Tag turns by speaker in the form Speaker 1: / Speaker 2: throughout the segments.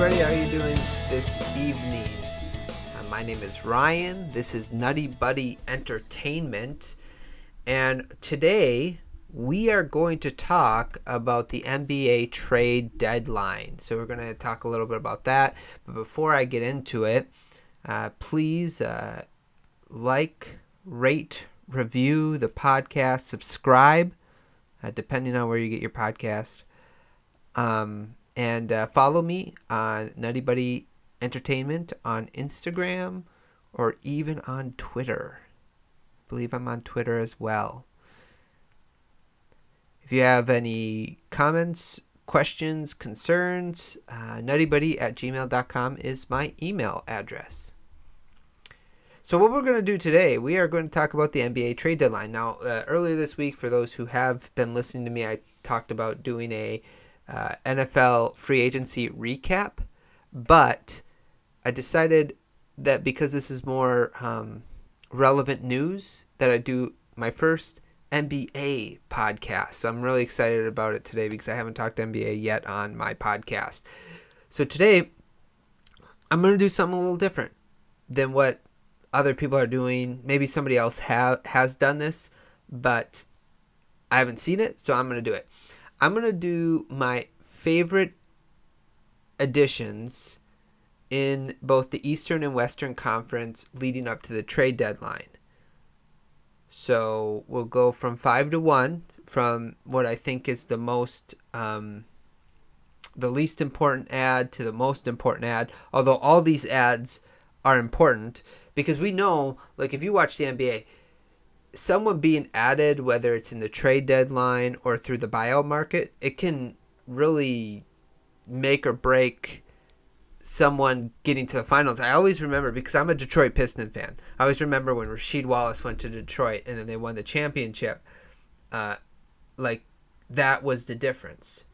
Speaker 1: everybody. How are you doing this evening? Uh, my name is Ryan. This is Nutty Buddy Entertainment. And today we are going to talk about the NBA trade deadline. So we're going to talk a little bit about that. But before I get into it, uh, please uh, like, rate, review the podcast, subscribe, uh, depending on where you get your podcast. Um, and uh, follow me on Nutty Buddy Entertainment on Instagram or even on Twitter. I believe I'm on Twitter as well. If you have any comments, questions, concerns, uh, nuttybuddy at gmail.com is my email address. So, what we're going to do today, we are going to talk about the NBA trade deadline. Now, uh, earlier this week, for those who have been listening to me, I talked about doing a uh, NFL free agency recap, but I decided that because this is more um, relevant news, that I do my first NBA podcast. So I'm really excited about it today because I haven't talked NBA yet on my podcast. So today, I'm going to do something a little different than what other people are doing. Maybe somebody else have has done this, but I haven't seen it, so I'm going to do it. I'm going to do my favorite additions in both the Eastern and Western Conference leading up to the trade deadline. So we'll go from five to one, from what I think is the most, um, the least important ad to the most important ad. Although all these ads are important because we know, like if you watch the NBA, someone being added, whether it's in the trade deadline or through the buyout market, it can really make or break someone getting to the finals. I always remember because I'm a Detroit Piston fan. I always remember when Rasheed Wallace went to Detroit and then they won the championship. Uh, like that was the difference,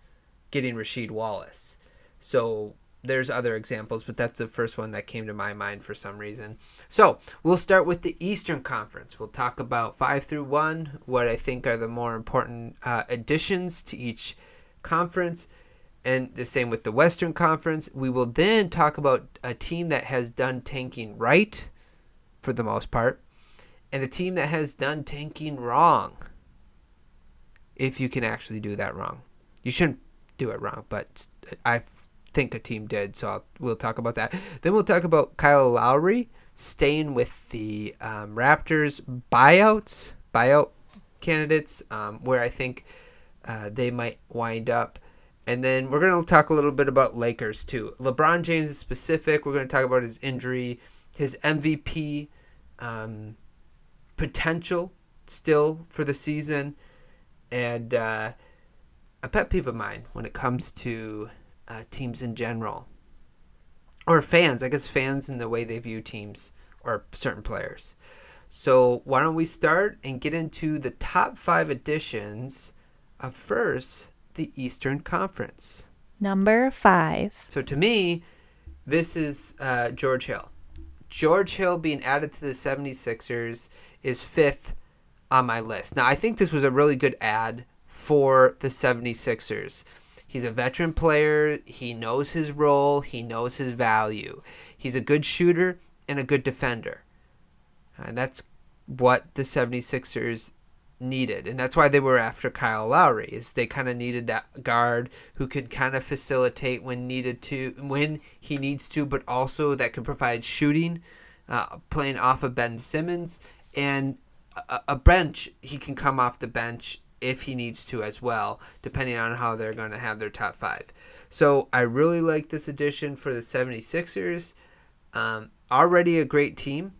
Speaker 1: getting Rasheed Wallace. So there's other examples, but that's the first one that came to my mind for some reason. So we'll start with the Eastern Conference. We'll talk about five through one, what I think are the more important uh, additions to each conference, and the same with the Western Conference. We will then talk about a team that has done tanking right, for the most part, and a team that has done tanking wrong. If you can actually do that wrong, you shouldn't do it wrong, but I think a team did. So I'll, we'll talk about that. Then we'll talk about Kyle Lowry staying with the um, Raptors buyouts, buyout candidates, um, where I think uh, they might wind up. And then we're going to talk a little bit about Lakers too. LeBron James is specific. We're going to talk about his injury, his MVP um, potential still for the season, and uh, a pet peeve of mine when it comes to uh, teams in general, or fans. I guess fans in the way they view teams or certain players. So why don't we start and get into the top five additions of first the Eastern Conference.
Speaker 2: Number five.
Speaker 1: So to me, this is uh, George Hill. George Hill being added to the 76ers is fifth on my list. Now, I think this was a really good ad for the 76ers. He's a veteran player. He knows his role. He knows his value. He's a good shooter and a good defender. And that's what the 76ers needed. And that's why they were after Kyle Lowry is they kind of needed that guard who could kind of facilitate when needed to when he needs to, but also that could provide shooting, uh, playing off of Ben Simmons and a, a bench he can come off the bench if he needs to as well, depending on how they're going to have their top five. So I really like this addition for the 76ers. Um, already a great team.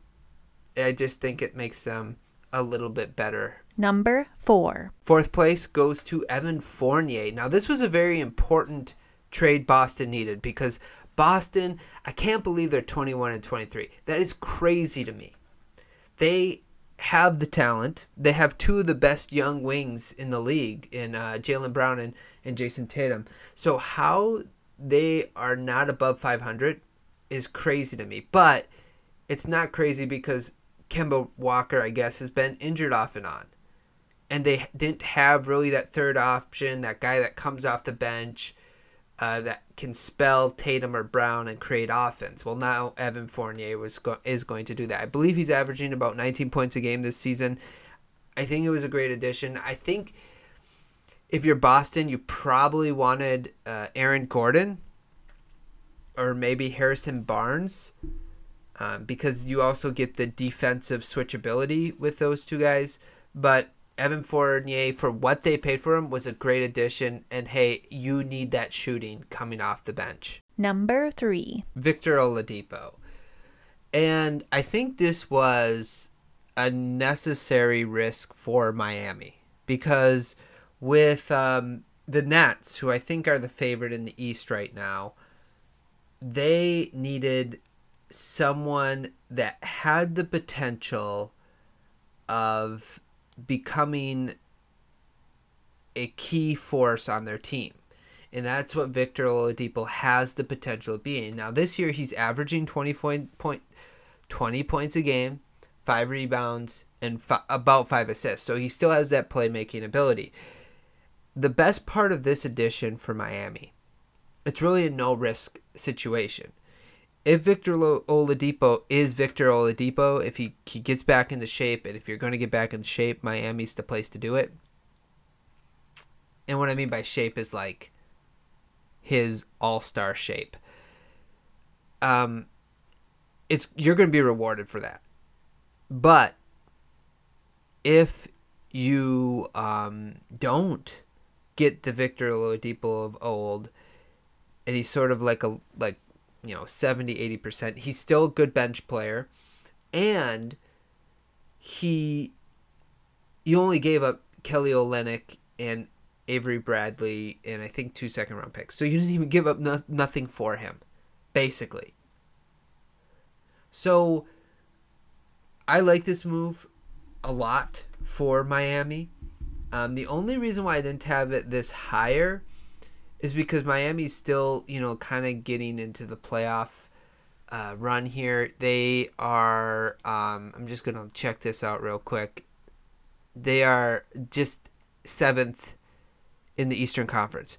Speaker 1: I just think it makes them a little bit better.
Speaker 2: Number four.
Speaker 1: Fourth place goes to Evan Fournier. Now, this was a very important trade Boston needed because Boston, I can't believe they're 21 and 23. That is crazy to me. They have the talent. They have two of the best young wings in the league in uh, Jaylen Brown and, and Jayson Tatum. So, how they are not above 500 is crazy to me. But it's not crazy because Kemba Walker, I guess, has been injured off and on. And they didn't have really that third option, that guy that comes off the bench uh, that can spell Tatum or Brown and create offense. Well, now Evan Fournier was go- is going to do that. I believe he's averaging about 19 points a game this season. I think it was a great addition. I think if you're Boston, you probably wanted uh, Aaron Gordon or maybe Harrison Barnes um, because you also get the defensive switchability with those two guys. But Evan Fournier, for what they paid for him, was a great addition. And hey, you need that shooting coming off the bench.
Speaker 2: Number three.
Speaker 1: Victor Oladipo. And I think this was a necessary risk for Miami because with um, the Nets, who I think are the favorite in the East right now, they needed someone that had the potential of becoming a key force on their team. And that's what Victor Oladipo has the potential of being. Now this year he's averaging 20 point, point 20 points a game, 5 rebounds and about 5 assists. So he still has that playmaking ability. The best part of this addition for Miami, it's really a no risk situation. If Victor Oladipo is Victor Oladipo, if he, he gets back into shape, and if you're going to get back into shape, Miami's the place to do it. And what I mean by shape is like his all star shape. Um, it's you're going to be rewarded for that. But if you um, don't get the Victor Oladipo of old, and he's sort of like a like you know 70 80% he's still a good bench player. And he you only gave up Kelly Olynyk and Avery Bradley and I think two second round picks. So you didn't even give up no, nothing for him basically. So I like this move a lot for Miami. Um, the only reason why I didn't have it this higher is because Miami's still, you know, kind of getting into the playoff uh, run here. They are, um, I'm just going to check this out real quick. They are just seventh in the Eastern Conference.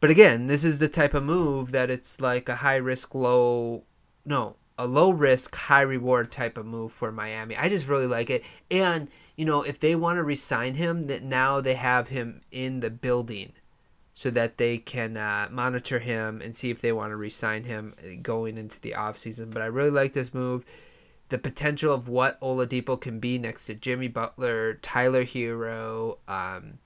Speaker 1: But again, this is the type of move that it's like a high risk, low, no, a low risk, high reward type of move for Miami. I just really like it. And, you know, if they want to resign him, that now they have him in the building so that they can uh, monitor him and see if they want to re-sign him going into the offseason. But I really like this move. The potential of what Oladipo can be next to Jimmy Butler, Tyler Herro, um,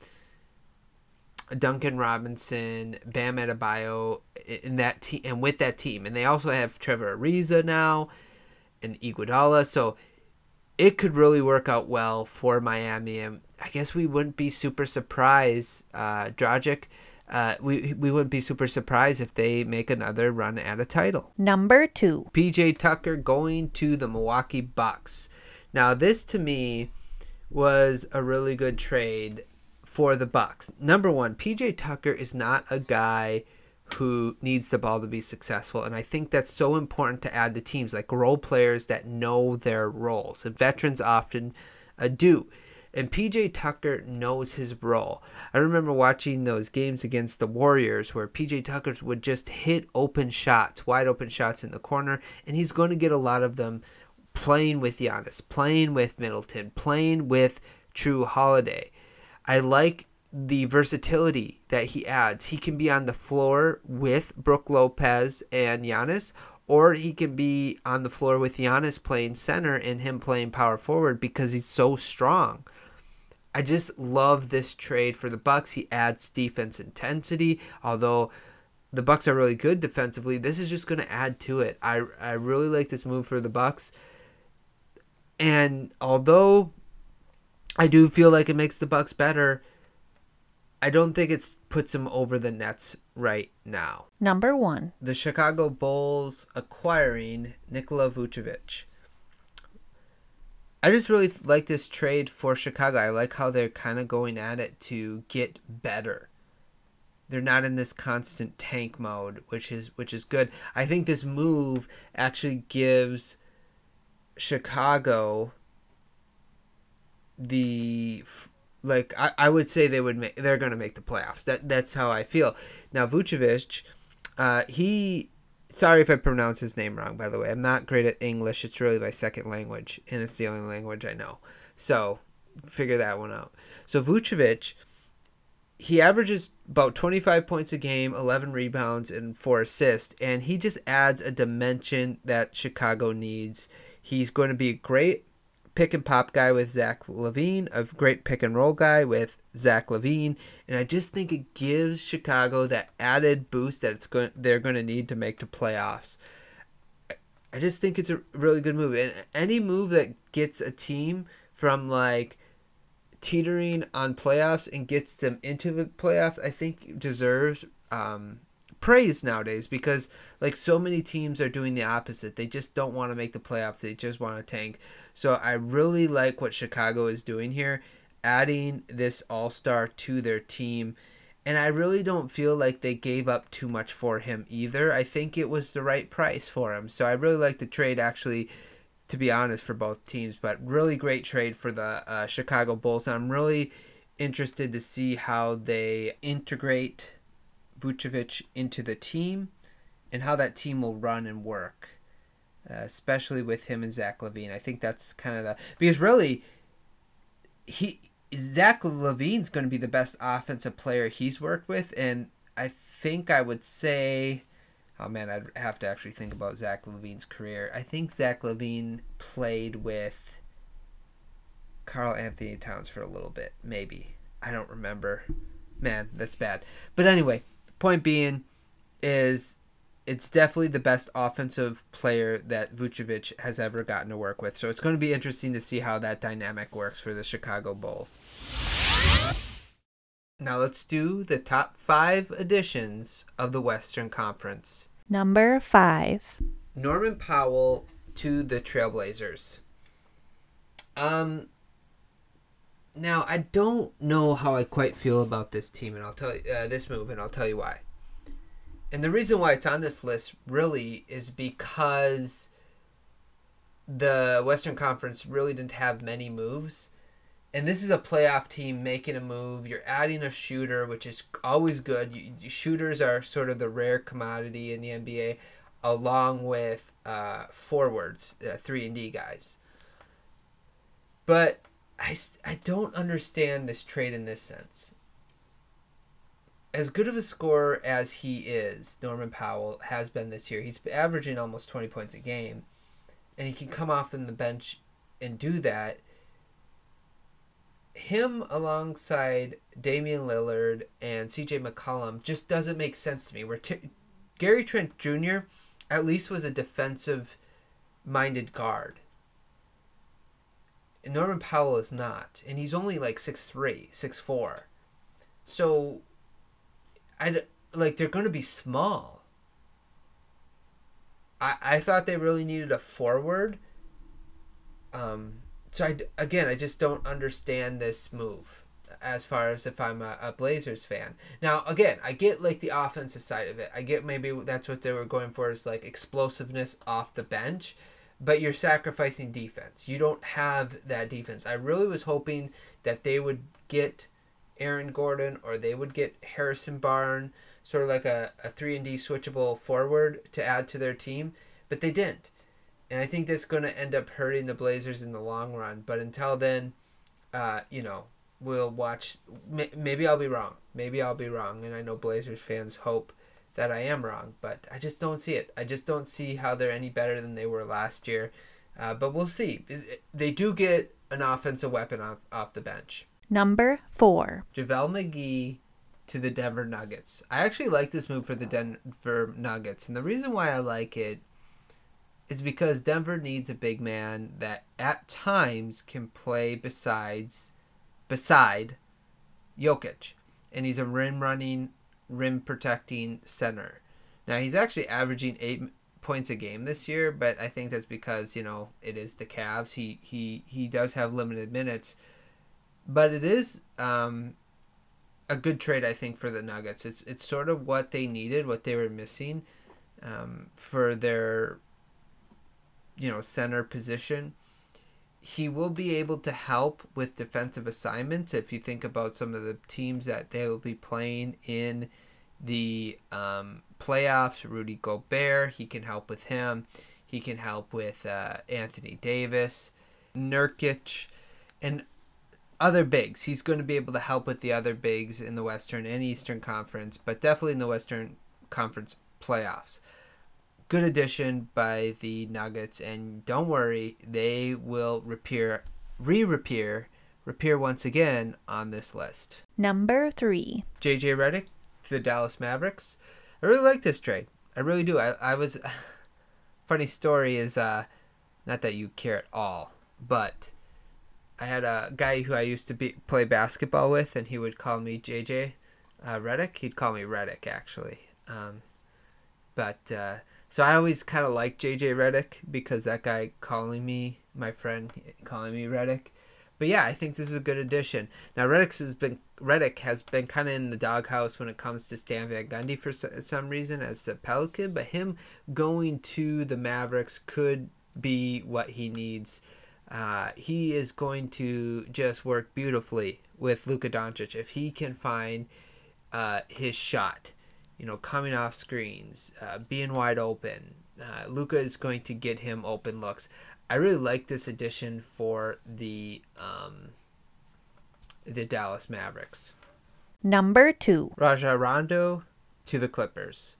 Speaker 1: Duncan Robinson, Bam Adebayo in that team, and with that team, and they also have Trevor Ariza now, and Iguodala. So it could really work out well for Miami, and I guess we wouldn't be super surprised, uh, Dragic uh, we we wouldn't be super surprised if they make another run at a title.
Speaker 2: Number two.
Speaker 1: PJ Tucker going to the Milwaukee Bucks. Now this to me was a really good trade for the Bucks. Number one, PJ Tucker is not a guy who needs the ball to be successful, and I think that's so important to add to teams like role players that know their roles. And veterans often uh, do and PJ Tucker knows his role. I remember watching those games against the Warriors where PJ Tucker would just hit open shots, wide open shots in the corner, and he's going to get a lot of them playing with Giannis, playing with Middleton, playing with Jrue Holiday. I like the versatility that he adds. He can be on the floor with Brook Lopez and Giannis, or he can be on the floor with Giannis playing center and him playing power forward because he's so strong. I just love this trade for the Bucks. He adds defense intensity, although the Bucks are really good defensively. This is just going to add to it. I I really like this move for the Bucks. And although I do feel like it makes the Bucks better, I don't think it puts them over the Nets right now.
Speaker 2: Number 1.
Speaker 1: The Chicago Bulls acquiring Nikola Vucevic. I just really like this trade for Chicago. I like how they're kind of going at it to get better. They're not in this constant tank mode, which is which is good. I think this move actually gives Chicago the like I, I would say they would make they're going to make the playoffs. That that's how I feel. Now Vucevic, uh, he sorry if I pronounce his name wrong. By the way, I'm not great at English. It's really my second language, and it's the only language I know. So figure that one out. So Vucevic, he averages about 25 points a game, 11 rebounds, and four assists, and he just adds a dimension that Chicago needs. He's going to be a great pick and pop guy with Zach LaVine, a great pick and roll guy with Zach LaVine, and I just think it gives Chicago that added boost that it's going they're going to need to make the playoffs. I just think it's a really good move, and any move that gets a team from like teetering on playoffs and gets them into the playoffs, I think deserves um, praise nowadays because like so many teams are doing the opposite. They just don't want to make the playoffs. They just want to tank. So I really like what Chicago is doing here, adding this all-star to their team. And I really don't feel like they gave up too much for him either. I think it was the right price for him. So I really like the trade actually to be honest for both teams, but really great trade for the uh, Chicago Bulls. I'm really interested to see how they integrate Vucevic into the team and how that team will run and work, uh, especially with him and Zach LaVine. I think that's kind of the because really he Zach LaVine's going to be the best offensive player he's worked with, and I think I would say. Oh man, I'd have to actually think about Zach LaVine's career. I think Zach LaVine played with Karl-Anthony Towns for a little bit, maybe. I don't remember. Man, that's bad. But anyway, point being is it's definitely the best offensive player that Vucevic has ever gotten to work with. So it's going to be interesting to see how that dynamic works for the Chicago Bulls. Now let's do the top five additions of the Western Conference.
Speaker 2: Number five.
Speaker 1: Norman Powell to the Trailblazers. Um, now I don't know how I quite feel about this team, and I'll tell you uh, this move, and I'll tell you why. And the reason why it's on this list really is because the Western Conference really didn't have many moves. And this is a playoff team making a move. You're adding a shooter, which is always good. You, shooters are sort of the rare commodity in the NBA, along with uh, forwards, uh, three and D guys. But I, I don't understand this trade in this sense. As good of a scorer as he is, Norman Powell has been this year. He's averaging almost 20 points a game, and he can come off in the bench and do that. Him alongside Damian Lillard and CJ McCollum just doesn't make sense to me. Where t- Gary Trent Jr. at least was a defensive minded guard Norman Powell is not, and he's only like six three, six four. So, I like they're going to be small. I I thought they really needed a forward. Um, so I again I just don't understand this move as far as if I'm a, a Blazers fan. Now again I get like the offensive side of it. I get maybe that's what they were going for is like explosiveness off the bench but you're sacrificing defense. You don't have that defense. I really was hoping that they would get Aaron Gordon or they would get Harrison Barnes, sort of like a, a 3 and D switchable forward to add to their team, but they didn't. And I think that's going to end up hurting the Blazers in the long run. But until then, uh, you know, we'll watch. Maybe I'll be wrong. Maybe I'll be wrong. And I know Blazers fans hope that I am wrong, but I just don't see it. I just don't see how they're any better than they were last year. Uh, but we'll see. They do get an offensive weapon off, off the bench.
Speaker 2: Number four.
Speaker 1: JaVale McGee to the Denver Nuggets. I actually like this move for the Denver Nuggets, and the reason why I like it is because Denver needs a big man that at times can play besides beside Jokic. And he's a rim running rim protecting center. Now he's actually averaging eight points a game this year, but I think that's because you know it is the Cavs. He he he does have limited minutes, but it is um, a good trade I think for the Nuggets. It's it's sort of what they needed, what they were missing um, for their you know center position. he will be able to help with defensive assignments. If you think about some of the teams that they will be playing in the um, playoffs, Rudy Gobert, he can help with him. He can help with uh, Anthony Davis, Nurkic, and other bigs. He's going to be able to help with the other bigs in the Western and Eastern Conference, but definitely in the Western Conference playoffs. Good addition by the Nuggets, and don't worry, they will repair, re-repair, repair once again on this list.
Speaker 2: Number 3.
Speaker 1: JJ Redick to the Dallas Mavericks. I really like this trade. I really do. I, I was funny story is uh not that you care at all, but I had a guy who I used to be play basketball with, and he would call me JJ uh, Redick. He'd call me Redick actually. Um, but uh, so I always kind of like JJ Redick because that guy calling me my friend calling me Redick. But yeah, I think this is a good addition. Now Redick has been Redick has been kind of in the doghouse when it comes to Stan Van Gundy for some reason as the Pelican, but him going to the Mavericks could be what he needs. Uh, he is going to just work beautifully with Luka Doncic if he can find uh, his shot. You know, coming off screens, uh, being wide open. Uh, Luka is going to get him open looks. I really like this addition for the um, the Dallas Mavericks.
Speaker 2: Number 2.
Speaker 1: Rajon Rondo to the Clippers.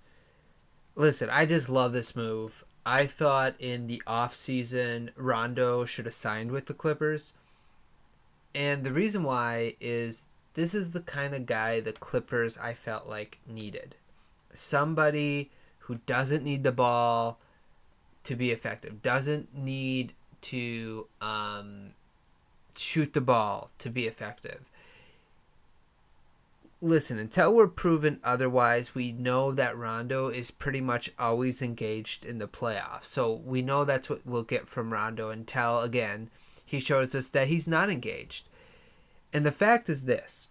Speaker 1: Listen, I just love this move. I thought in the offseason Rondo should have signed with the Clippers. And the reason why is this is the kind of guy the Clippers I felt like needed. Somebody who doesn't need the ball to be effective, doesn't need to um, shoot the ball to be effective listen, until we're proven otherwise, we know that Rondo is pretty much always engaged in the playoffs. So we know that's what we'll get from Rondo until, again, he shows us that he's not engaged. And the fact is this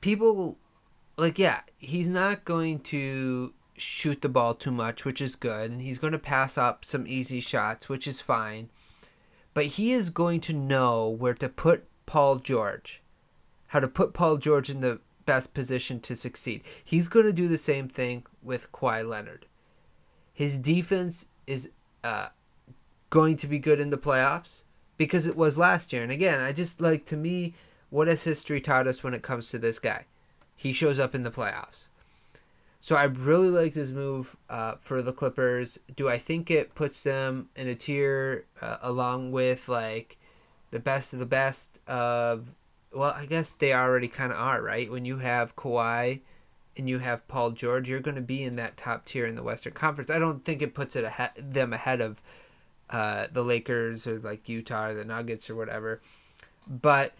Speaker 1: people, like, yeah, he's not going to shoot the ball too much, which is good. And he's going to pass up some easy shots, which is fine. But he is going to know where to put Paul George how to put Paul George in the best position to succeed. He's going to do the same thing with Kawhi Leonard. His defense is uh, going to be good in the playoffs because it was last year. And again, I just like to me, what has history taught us when it comes to this guy? He shows up in the playoffs. So I really like this move uh, for the Clippers. Do I think it puts them in a tier uh, along with like the best of the best of well, I guess they already kind of are, right? When you have Kawhi and you have Paul George, you're going to be in that top tier in the Western Conference. I don't think it puts it ahead, them ahead of uh, the Lakers or like Utah or the Nuggets or whatever, but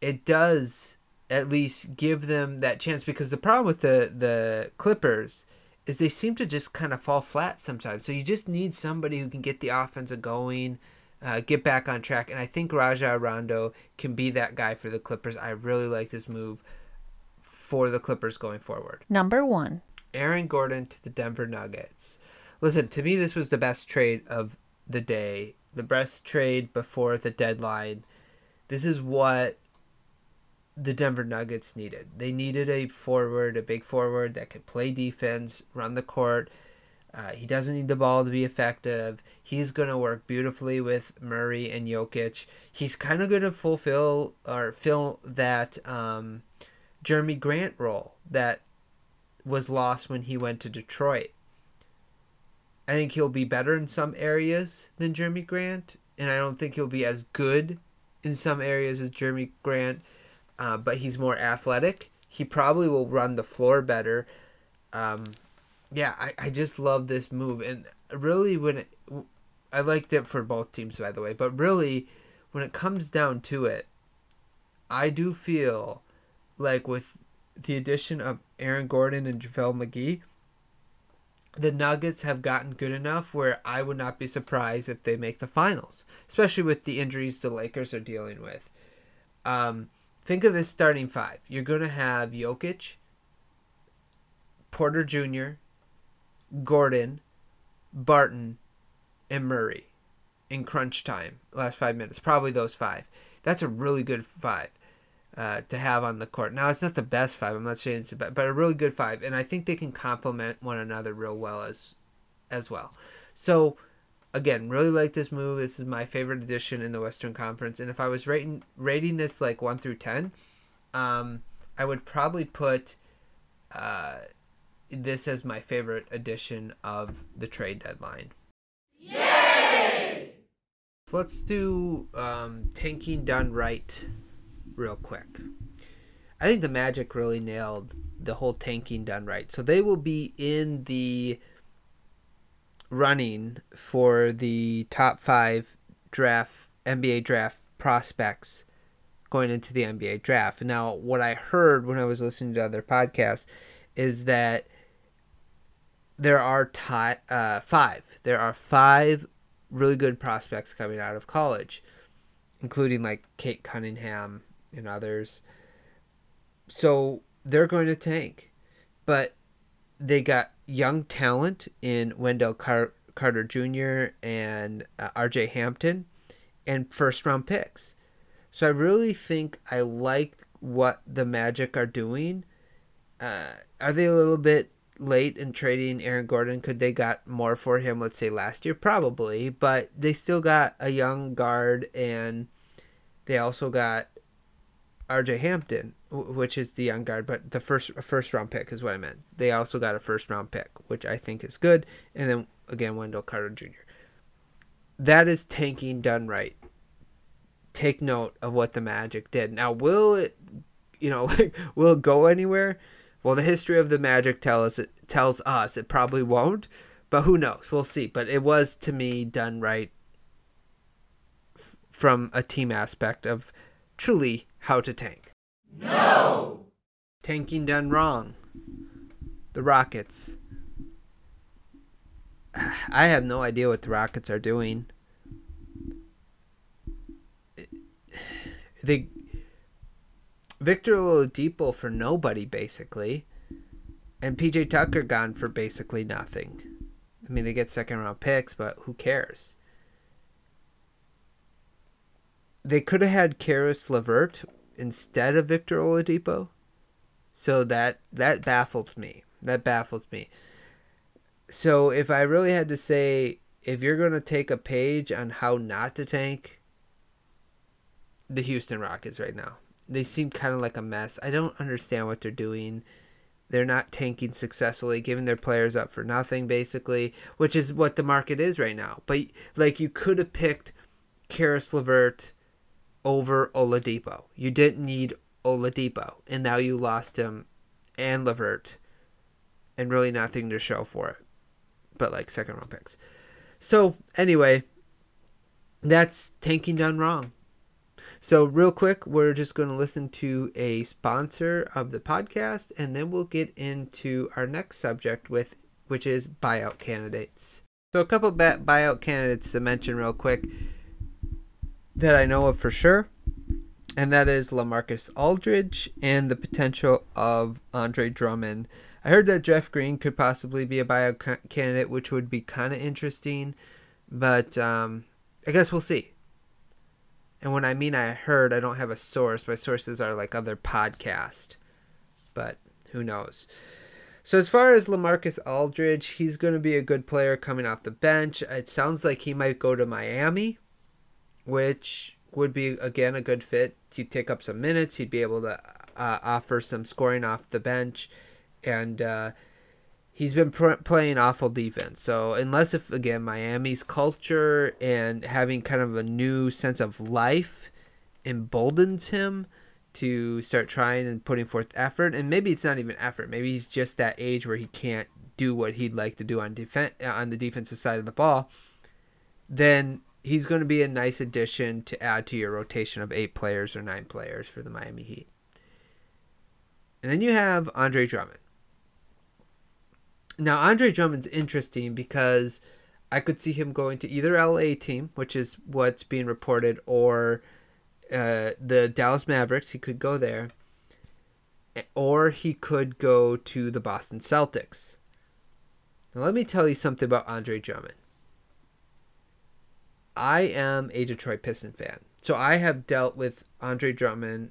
Speaker 1: it does at least give them that chance because the problem with the the Clippers is they seem to just kind of fall flat sometimes. So you just need somebody who can get the offense going uh, get back on track. And I think Rajon Rondo can be that guy for the Clippers. I really like this move for the Clippers going forward.
Speaker 2: Number one
Speaker 1: Aaron Gordon to the Denver Nuggets. Listen, to me, this was the best trade of the day, the best trade before the deadline. This is what the Denver Nuggets needed. They needed a forward, a big forward that could play defense, run the court uh, he doesn't need the ball to be effective. He's going to work beautifully with Murray and Jokic. He's kind of going to fulfill or fill that um, Jerami Grant role that was lost when he went to Detroit. I think he'll be better in some areas than Jerami Grant, and I don't think he'll be as good in some areas as Jerami Grant, uh, but he's more athletic. He probably will run the floor better. Um, yeah, I, I just love this move, and really when it, I liked it for both teams, by the way, but really when it comes down to it, I do feel like with the addition of Aaron Gordon and JaVale McGee, the Nuggets have gotten good enough where I would not be surprised if they make the finals, especially with the injuries the Lakers are dealing with. Um, think of this starting five. You're going to have Jokic, Porter Jr., Gordon, Barton, and Murray. in crunch time, last five minutes, probably those five. That's a really good five uh, to have on the court. Now, it's not the best five. I'm not saying it's a bad, but a really good five, and I think they can complement one another real well as as well. So, again, really like this move. This is my favorite addition in the Western Conference, and if I was rating rating this like one through ten, um, I would probably put uh, this is my favorite edition of the trade deadline. Yay! So let's do um, tanking done right real quick. I think the Magic really nailed the whole tanking done right. So they will be in the running for the top five draft NBA draft prospects going into the NBA draft. Now, what I heard when I was listening to other podcasts is that there are uh, five. There are five really good prospects coming out of college, including like Cade Cunningham and others. So they're going to tank, but they got young talent in Wendell Car- Carter Jr. and uh, R.J. Hampton, and first round picks. So I really think I like what the Magic are doing. Uh, are they a little bit late in trading Aaron Gordon? Could they got more for him? Let's say last year, probably, but they still got a young guard, and they also got R.J. Hampton, which is the young guard, but the first first round pick is what I meant. They also got a first round pick, which I think is good, and then again Wendell Carter Jr. That is tanking done right take note of what the Magic did. Now, will it, you know, will it go anywhere? Well, the history of the Magic tells it tells us it probably won't, but who knows? We'll see. But it was to me done right f- from a team aspect of truly how to tank. No. Tanking done wrong. The Rockets. I have no idea what the Rockets are doing. they Victor Oladipo for nobody basically, and PJ Tucker gone for basically nothing. I mean, they get second round picks, but who cares? They could have had Caris LeVert instead of Victor Oladipo, so that that baffles me. That baffles me. So if I really had to say, if you're gonna take a page on how not to tank, the Houston Rockets right now. They seem kind of like a mess. I don't understand what they're doing. They're not tanking successfully, giving their players up for nothing, basically, which is what the market is right now. But, like, you could have picked Caris LeVert over Oladipo. You didn't need Oladipo, and now you lost him and LeVert, and really nothing to show for it, but, like, second round picks. So, anyway, that's tanking done wrong. So, real quick, we're just going to listen to a sponsor of the podcast, and then we'll get into our next subject, with which is buyout candidates. So, a couple of buyout candidates to mention real quick that I know of for sure, and that is Lamarcus Aldridge and the potential of Andre Drummond. I heard that Jeff Green could possibly be a buyout candidate, which would be kind of interesting, but um, I guess we'll see. And when I mean I heard, I don't have a source. My sources are like other podcast. But who knows? So as far as Lamarcus Aldridge, he's going to be a good player coming off the bench. It sounds like he might go to Miami, which would be again a good fit. He'd take up some minutes. He'd be able to uh, offer some scoring off the bench, and uh, he's been pr- playing awful defense. So unless if again Miami's culture and having kind of a new sense of life emboldens him to start trying and putting forth effort, and maybe it's not even effort. Maybe he's just that age where he can't do what he'd like to do on defense uh, on the defensive side of the ball. Then he's going to be a nice addition to add to your rotation of eight players or nine players for the Miami Heat. And then you have Andre Drummond. Now, Andre Drummond's interesting because I could see him going to either LA team, which is what's being reported, or uh, the Dallas Mavericks. He could go there, or he could go to the Boston Celtics. Now, let me tell you something about Andre Drummond. I am a Detroit Piston fan. So I have dealt with Andre Drummond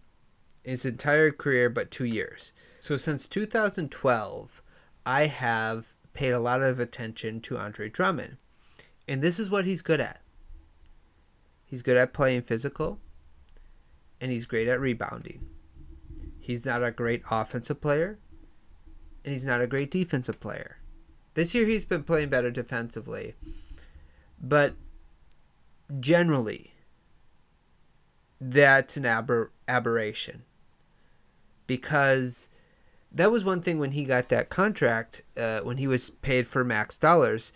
Speaker 1: his entire career but 2 years. So since 2012, I have paid a lot of attention to Andre Drummond. And this is what he's good at. He's good at playing physical and he's great at rebounding. He's not a great offensive player and he's not a great defensive player. This year he's been playing better defensively. But generally, that's an aber- aberration. Because that was one thing when he got that contract, uh, when he was paid for max dollars.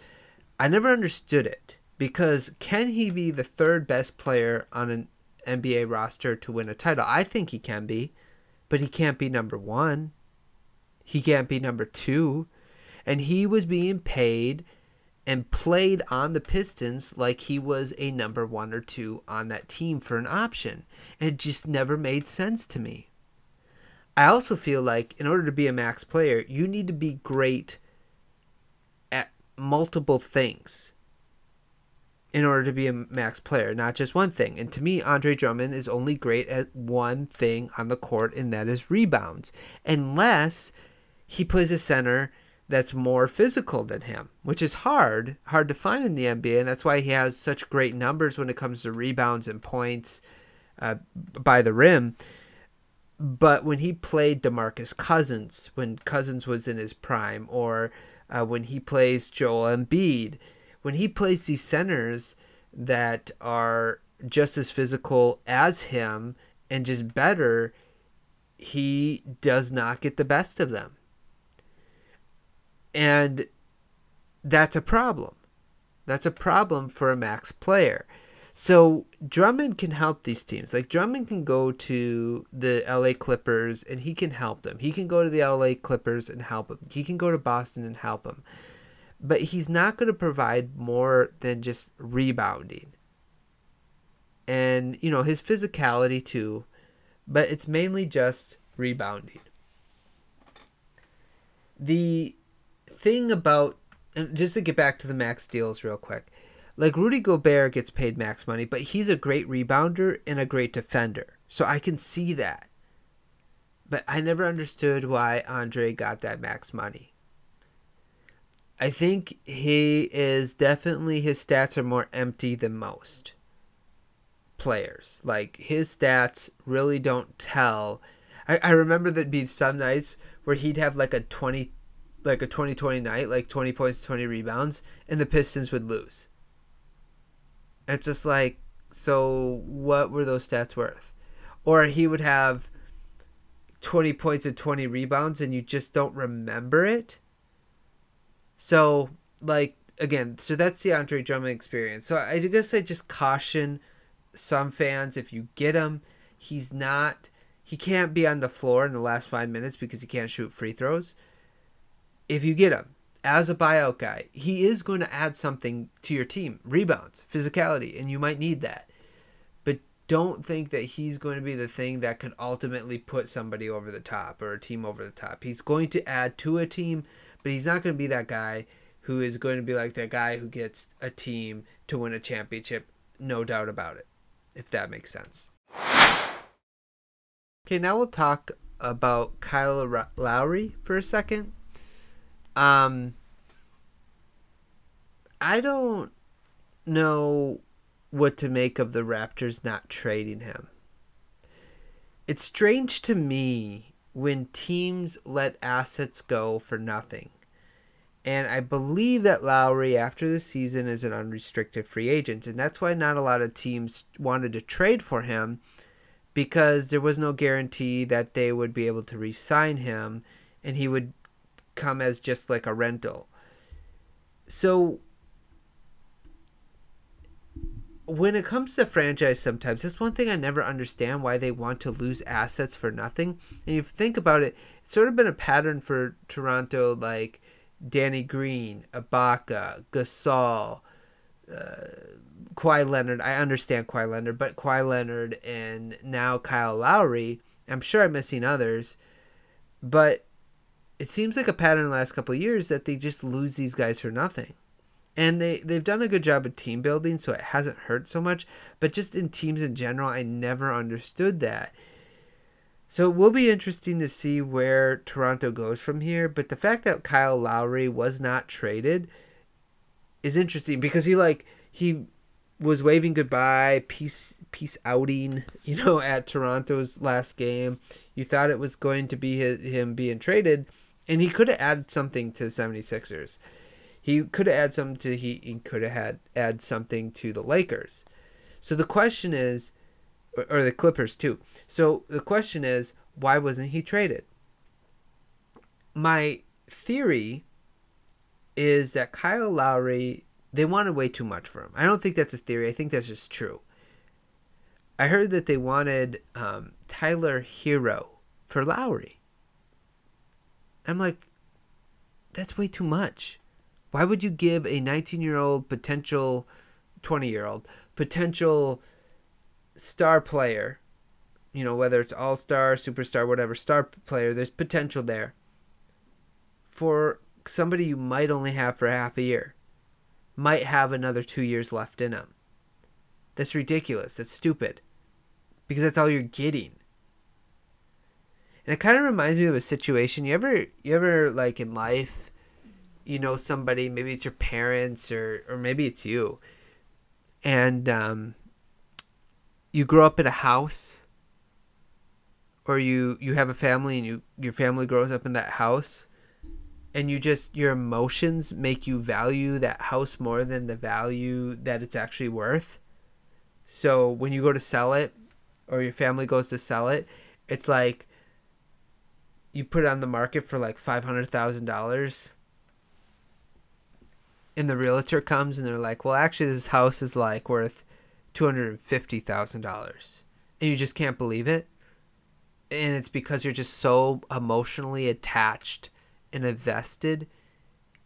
Speaker 1: I never understood it. Because can he be the third best player on an NBA roster to win a title? I think he can be, but he can't be number one. He can't be number two. And he was being paid and played on the Pistons like he was a number one or two on that team for an option. And it just never made sense to me. I also feel like in order to be a max player, you need to be great at multiple things in order to be a max player, not just one thing. And to me, Andre Drummond is only great at one thing on the court, and that is rebounds. Unless he plays a center that's more physical than him, which is hard, hard to find in the NBA, and that's why he has such great numbers when it comes to rebounds and points uh, by the rim. But when he played DeMarcus Cousins, when Cousins was in his prime, or uh, when he plays Joel Embiid, when he plays these centers that are just as physical as him and just better, he does not get the best of them and that's a problem. That's a problem for a max player. So Drummond can help these teams. Like Drummond can go to the LA Clippers and he can help them. He can go to the LA Clippers and help them. He can go to Boston and help them. But he's not going to provide more than just rebounding. And, you know, his physicality too, but it's mainly just rebounding. The thing about and just to get back to the max deals real quick like rudy gobert gets paid max money but he's a great rebounder and a great defender. So i can see that. But i never understood why andre got that max money. I think he is definitely his stats are more empty than most players. Like his stats really don't tell. I, I remember there'd be some nights where he'd have like a 20 like a 2020 night, like 20 points, 20 rebounds, and the Pistons would lose. It's just like, so what were those stats worth? Or he would have 20 points and 20 rebounds and you just don't remember it. So, like, again, so that's the Andre Drummond experience. So I guess I just caution some fans if you get him, he's not, he can't be on the floor in the last five minutes because he can't shoot free throws if you get him as a buyout guy, he is going to add something to your team rebounds, physicality, and you might need that. But don't think that he's going to be the thing that could ultimately put somebody over the top or a team over the top. He's going to add to a team, but he's not going to be that guy who is going to be like that guy who gets a team to win a championship, no doubt about it, if that makes sense. Okay, now we'll talk about Kyle Lowry for a second. Um, I don't know what to make of the Raptors not trading him. It's strange to me when teams let assets go for nothing. And I believe that Lowry, after the season, is an unrestricted free agent. And that's why not a lot of teams wanted to trade for him because there was no guarantee that they would be able to re sign him and he would come as just like a rental. So when it comes to franchise sometimes that's one thing i never understand why they want to lose assets for nothing and if you think about it it's sort of been a pattern for toronto like danny green ibaka gasol uh, Kawhi Leonard, I understand Kawhi Leonard, but Kawhi Leonard and now Kyle Lowry, I'm sure I'm missing others, but it seems like a pattern in the last couple of years that they just lose these guys for nothing. And they, they've done a good job of team building, so it hasn't hurt so much. But just in teams in general, I never understood that. So it will be interesting to see where Toronto goes from here. But the fact that Kyle Lowry was not traded is interesting because he like he was waving goodbye, peace peace outing, you know, at Toronto's last game. You thought it was going to be his, him being traded, and he could have added something to the 76ers. He could have added something to he, he could have had add something to the Lakers. So the question is or, or the Clippers too. So the question is why wasn't he traded? My theory is that Kyle Lowry they wanted way too much for him. I don't think that's a theory. I think that's just true. I heard that they wanted um, Tyler Herro for Lowry. I'm like, that's way too much. Why would you give a 19 year old potential, 20 year old potential star player, you know, whether it's all star, superstar, whatever, star player, there's potential there for somebody you might only have for half a year, might have another two years left in him. That's ridiculous. That's stupid. Because that's all you're getting. And it kind of reminds me of a situation. You ever, you ever like in life, you know somebody, maybe it's your parents or or maybe it's you, and um, you grow up in a house, or you you have a family and you your family grows up in that house, and you just your emotions make you value that house more than the value that it's actually worth. So when you go to sell it, or your family goes to sell it, it's like you put it on the market for like five hundred thousand dollars and the realtor comes and they're like, Well actually this house is like worth two hundred and fifty thousand dollars and you just can't believe it. And it's because you're just so emotionally attached and invested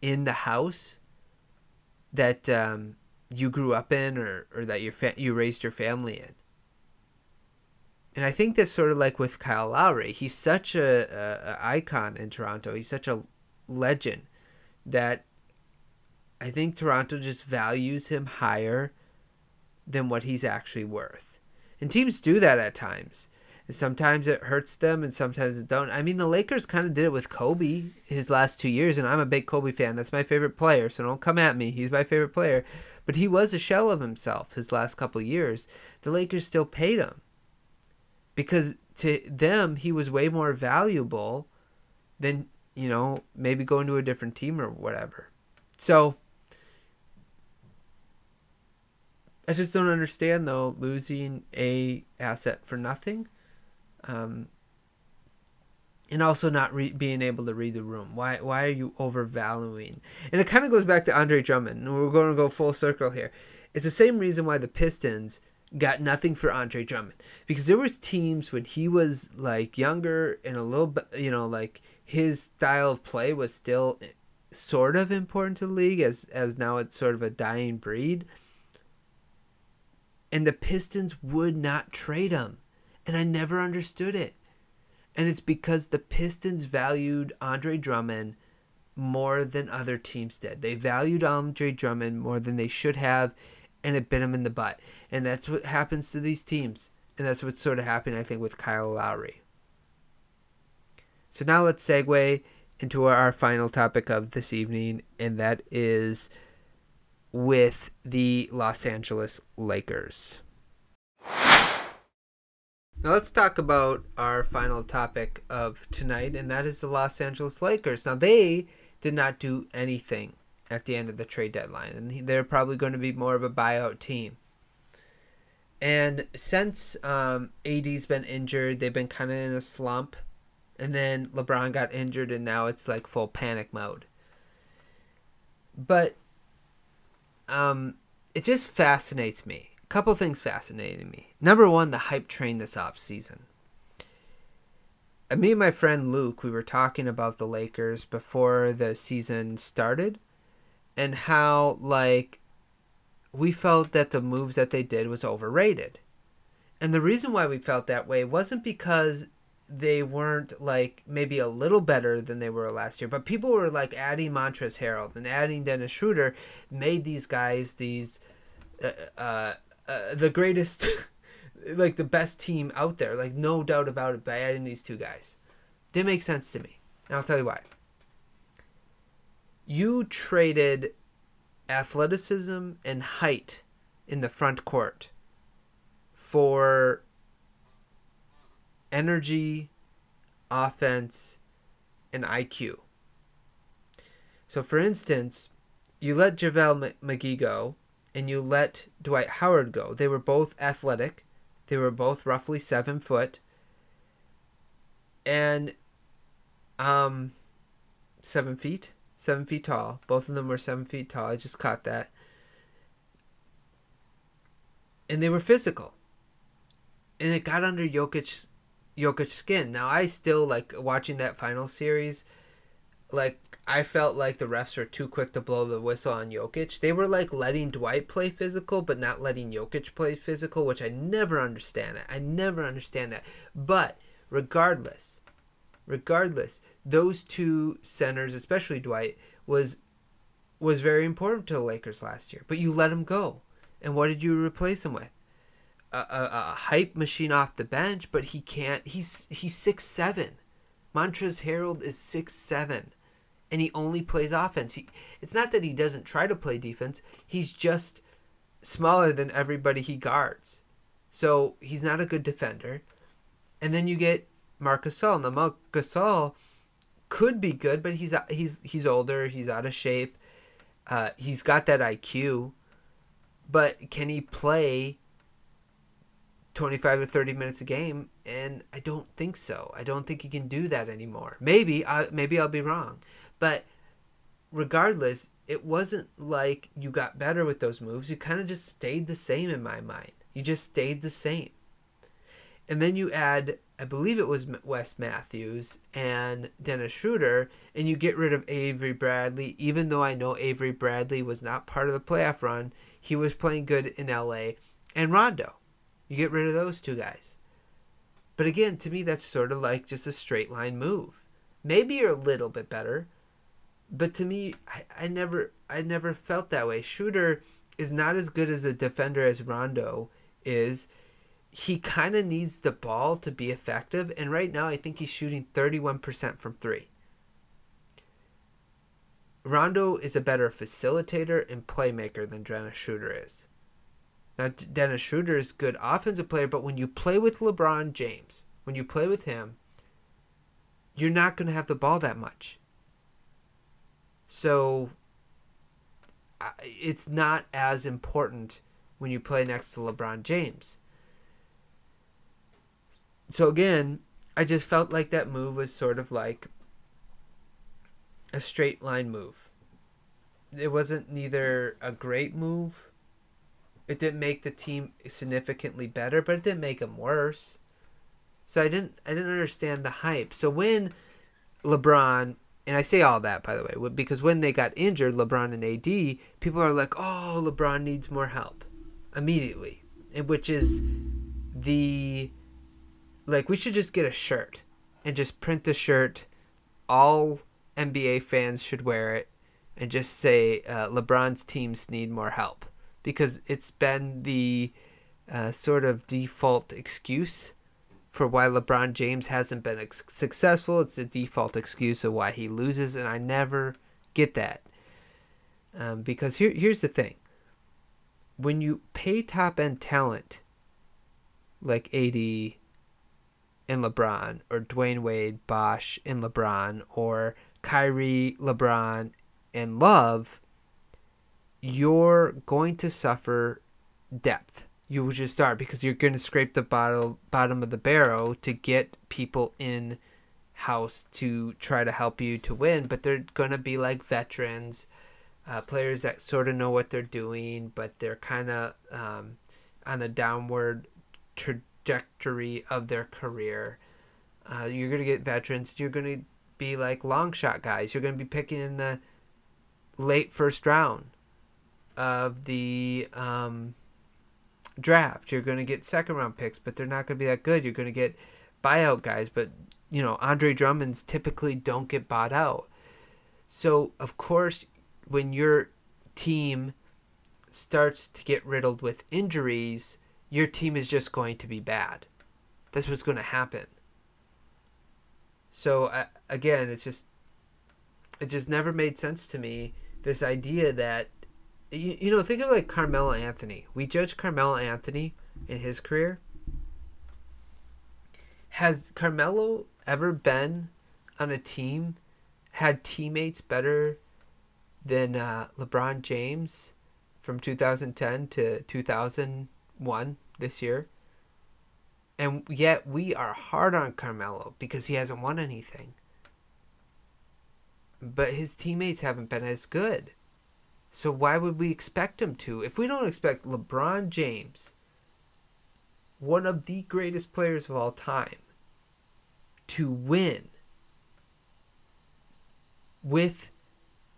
Speaker 1: in the house that um, you grew up in or, or that your fa- you raised your family in. And I think that's sort of like with Kyle Lowry. He's such a, a, a icon in Toronto. He's such a legend that I think Toronto just values him higher than what he's actually worth. And teams do that at times. And sometimes it hurts them and sometimes it don't. I mean, the Lakers kind of did it with Kobe his last two years, and I'm a big Kobe fan. That's my favorite player, so don't come at me. He's my favorite player. But he was a shell of himself his last couple years. The Lakers still paid him because to them he was way more valuable than you know maybe going to a different team or whatever. So i just don't understand though losing a asset for nothing um, and also not re- being able to read the room. Why why are you overvaluing? And it kind of goes back to andre drummond and we're going to go full circle here. It's the same reason why the pistons got nothing for Andre Drummond because there was teams when he was like younger and a little bit, you know, like his style of play was still sort of important to the league as as now it's sort of a dying breed. And the Pistons would not trade him. And I never understood it. And it's because the Pistons valued Andre Drummond more than other teams did. They valued Andre Drummond more than they should have and it bit him in the butt. And that's what happens to these teams. And that's what's sort of happening, I think, with Kyle Lowry. So now let's segue into our final topic of this evening, and that is with the Los Angeles Lakers. Now let's talk about our final topic of tonight, and that is the Los Angeles Lakers. Now they did not do anything at the end of the trade deadline, and they're probably going to be more of a buyout team. And since um, AD's been injured, they've been kind of in a slump. And then LeBron got injured, and now it's like full panic mode. But um, it just fascinates me. A couple things fascinating me. Number one, the hype train this off season. Me and my friend Luke, we were talking about the Lakers before the season started and how like we felt that the moves that they did was overrated. And the reason why we felt that way wasn't because they weren't like maybe a little better than they were last year, but people were like adding Montrezl Harrell and adding Dennis Schroeder made these guys these uh, uh, uh, the greatest, like the best team out there, like no doubt about it. By adding these two guys, didn't make sense to me. And I'll tell you why. You traded athleticism and height in the front court for energy, offense, and IQ. So, for instance, you let JaVale McGee go and you let Dwight Howard go. They were both athletic, they were both roughly seven foot, and um, seven feet, seven feet tall. Both of them were seven feet tall. I just caught that. And they were physical. And it got under Jokic's Jokic's skin. Now I still like watching that final series. Like I felt like the refs were too quick to blow the whistle on Jokic. They were like letting Dwight play physical, but not letting Jokic play physical, which I never understand that. I never understand that. But regardless, regardless, those two centers, especially Dwight, was was very important to the Lakers last year. But you let him go, and what did you replace him with? A, a, a hype machine off the bench, but he can't. He's he's six seven. Montrezl Harrell is six seven and he only plays offense. He, it's not that he doesn't try to play defense. He's just smaller than everybody he guards. So he's not a good defender. And then you get Marc Gasol. Now Marc Gasol could be good, but he's he's he's older. He's out of shape. Uh, he's got that IQ, but can he play 25 to 30 minutes a game? And I don't think so. I don't think he can do that anymore. Maybe I maybe I'll be wrong. But regardless, it wasn't like you got better with those moves. You kind of just stayed the same in my mind. You just stayed the same. And then you add, I believe it was Wes Matthews and Dennis Schroeder, and you get rid of Avery Bradley. Even though I know Avery Bradley was not part of the playoff run, he was playing good in LA. And Rondo. You get rid of those two guys. But again, to me, that's sort of like just a straight line move. Maybe you're a little bit better, but to me, I, I never I never felt that way. Schroeder is not as good as a defender as Rondo is. He kind of needs the ball to be effective, and right now I think he's shooting 31% from three. Rondo is a better facilitator and playmaker than Dennis Schroeder is. Now, Dennis Schroeder is a good offensive player, but when you play with LeBron James, when you play with him, you're not going to have the ball that much. So it's not as important when you play next to LeBron James. So again, I just felt like that move was sort of like a straight line move. It wasn't neither a great move. It didn't make the team significantly better, but it didn't make them worse. So I didn't I didn't understand the hype. So when LeBron and I say all that by the way because when they got injured, LeBron and AD, people are like, "Oh, LeBron needs more help," immediately, and which is the like we should just get a shirt and just print the shirt. All NBA fans should wear it and just say uh, LeBron's teams need more help because it's been the uh, sort of default excuse for why LeBron James hasn't been ex- successful. It's a default excuse of why he loses, and I never get that. Um, because here, here's the thing when you pay top end talent like AD and LeBron, or Dwyane Wade, Bosh, and LeBron, or Kyrie, LeBron, and Love, you're going to suffer depth. You will just start because you're going to scrape the bottle, bottom of the barrel to get people in house to try to help you to win but they're going to be like veterans uh, players that sort of know what they're doing but they're kind of um, on the downward trajectory of their career uh, you're going to get veterans you're going to be like long shot guys you're going to be picking in the late first round of the um, draft. You're going to get second round picks, but they're not going to be that good. You're going to get buyout guys, but you know, Andre Drummonds typically don't get bought out. So, of course, when your team starts to get riddled with injuries, your team is just going to be bad. That's what's going to happen. So, uh, again, it's just it just never made sense to me this idea that you, you know think of like Carmelo Anthony. We judge Carmelo Anthony in his career. Has Carmelo ever been on a team had teammates better than uh, LeBron James from 2010 to 2001 this year? And yet we are hard on Carmelo because he hasn't won anything but his teammates haven't been as good. So why would we expect him to? If we don't expect LeBron James, one of the greatest players of all time, to win with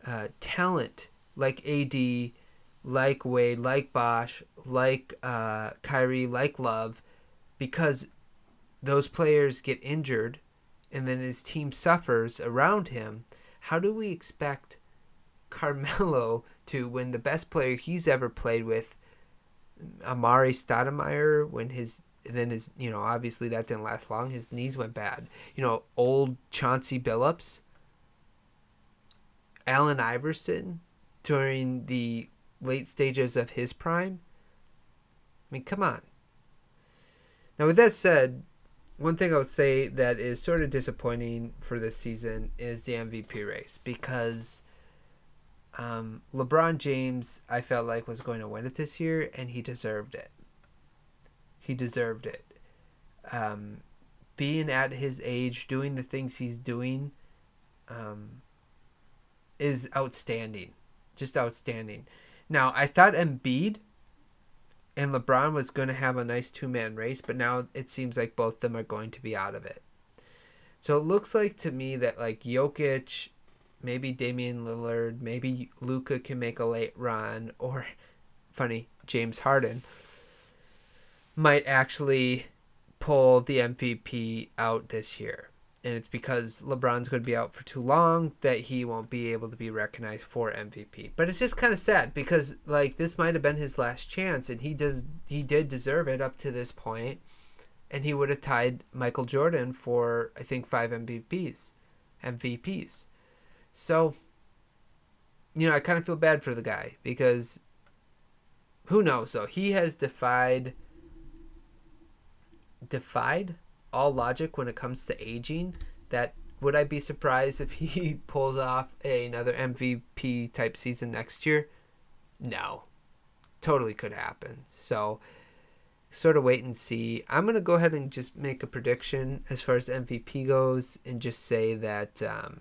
Speaker 1: uh, talent like AD, like Wade, like Bosh, like uh, Kyrie, like Love, because those players get injured and then his team suffers around him how do we expect Carmelo to, when the best player he's ever played with, Amar'e Stoudemire, when his then his you know obviously that didn't last long. His knees went bad. You know, old Chauncey Billups, Allen Iverson, during the late stages of his prime. I mean, come on. Now, with that said, one thing I would say that is sort of disappointing for this season is the MVP race because um, LeBron James, I felt like, was going to win it this year, and he deserved it. He deserved it. Um, being at his age, doing the things he's doing, um, is outstanding. Just outstanding. Now, I thought Embiid and LeBron was going to have a nice two man race, but now it seems like both of them are going to be out of it. So it looks like to me that like Jokic, maybe Damian Lillard, maybe Luka can make a late run, or funny, James Harden might actually pull the MVP out this year and it's because LeBron's going to be out for too long that he won't be able to be recognized for MVP. But it's just kind of sad because like this might have been his last chance and he does he did deserve it up to this point and he would have tied Michael Jordan for I think 5 MVPs. MVPs. So you know, I kind of feel bad for the guy because who knows though. He has defied defied all logic when it comes to aging that would I be surprised if he pulls off a, another MVP type season next year? No. Totally could happen. So sort of wait and see. I'm going to go ahead and just make a prediction as far as MVP goes and just say that um,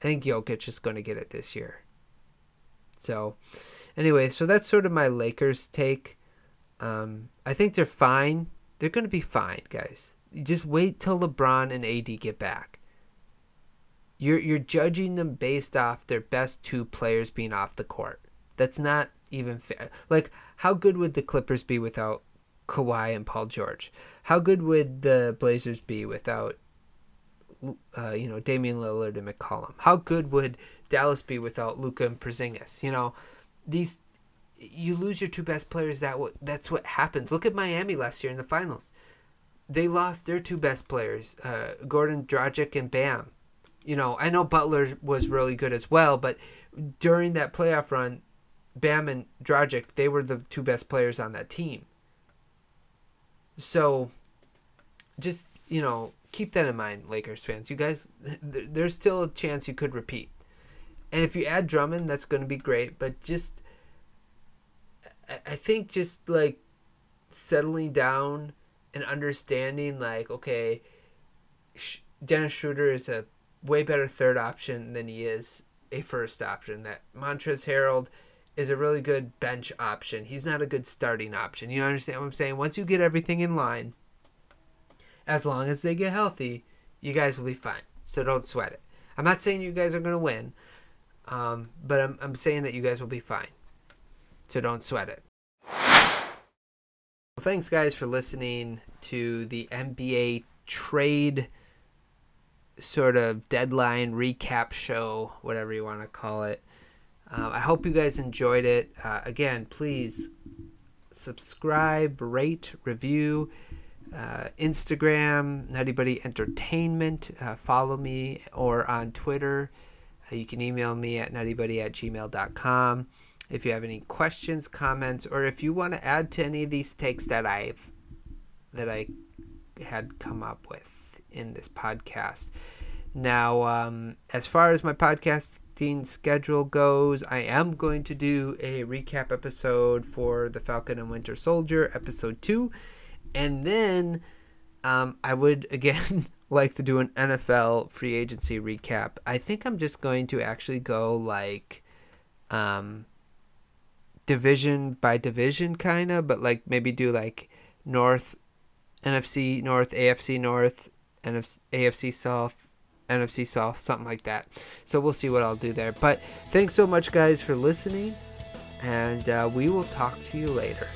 Speaker 1: I think Jokic is going to get it this year. So, anyway, so that's sort of my Lakers take. Um, I think they're fine they're going to be fine, guys. Just wait till LeBron and AD get back. You're you're judging them based off their best two players being off the court. That's not even fair. Like, how good would the Clippers be without Kawhi and Paul George? How good would the Blazers be without, uh, you know, Damian Lillard and McCollum? How good would Dallas be without Luka and Porzingis? You know, these you lose your two best players. That that's what happens. Look at Miami last year in the finals. They lost their two best players, uh, Goran Dragic and Bam. You know, I know Butler was really good as well, but during that playoff run, Bam and Dragic, they were the two best players on that team. So, just you know, keep that in mind, Lakers fans. You guys, there's still a chance you could repeat. And if you add Drummond, that's going to be great. But just I think just like settling down and understanding like okay Dennis Schroeder is a way better third option than he is a first option. That Montrezl Harrell is a really good bench option. He's not a good starting option. You understand what I'm saying? Once you get everything in line as long as they get healthy you guys will be fine. So don't sweat it. I'm not saying you guys are going to win um, but I'm, I'm saying that you guys will be fine so don't sweat it. Well, thanks, guys, for listening to the NBA trade sort of deadline recap show, whatever you want to call it. Uh, I hope you guys enjoyed it. Uh, again, please subscribe, rate, review. Uh, Instagram, Nutty Buddy Entertainment. Uh, follow me or on Twitter. Uh, you can email me at nuttybuddy at gmail.com. If you have any questions, comments, or if you want to add to any of these takes that I've that I had come up with in this podcast. Now, um, as far as my podcasting schedule goes, I am going to do a recap episode for The Falcon and Winter Soldier, episode two. And then um, I would, again, like to do an NFL free agency recap. I think I'm just going to actually go like um, division by division, kind of, but like maybe do like North, NFC North, AFC North, NFC, AFC South, NFC South, something like that. So we'll see what I'll do there. But thanks so much, guys, for listening, and uh, we will talk to you later.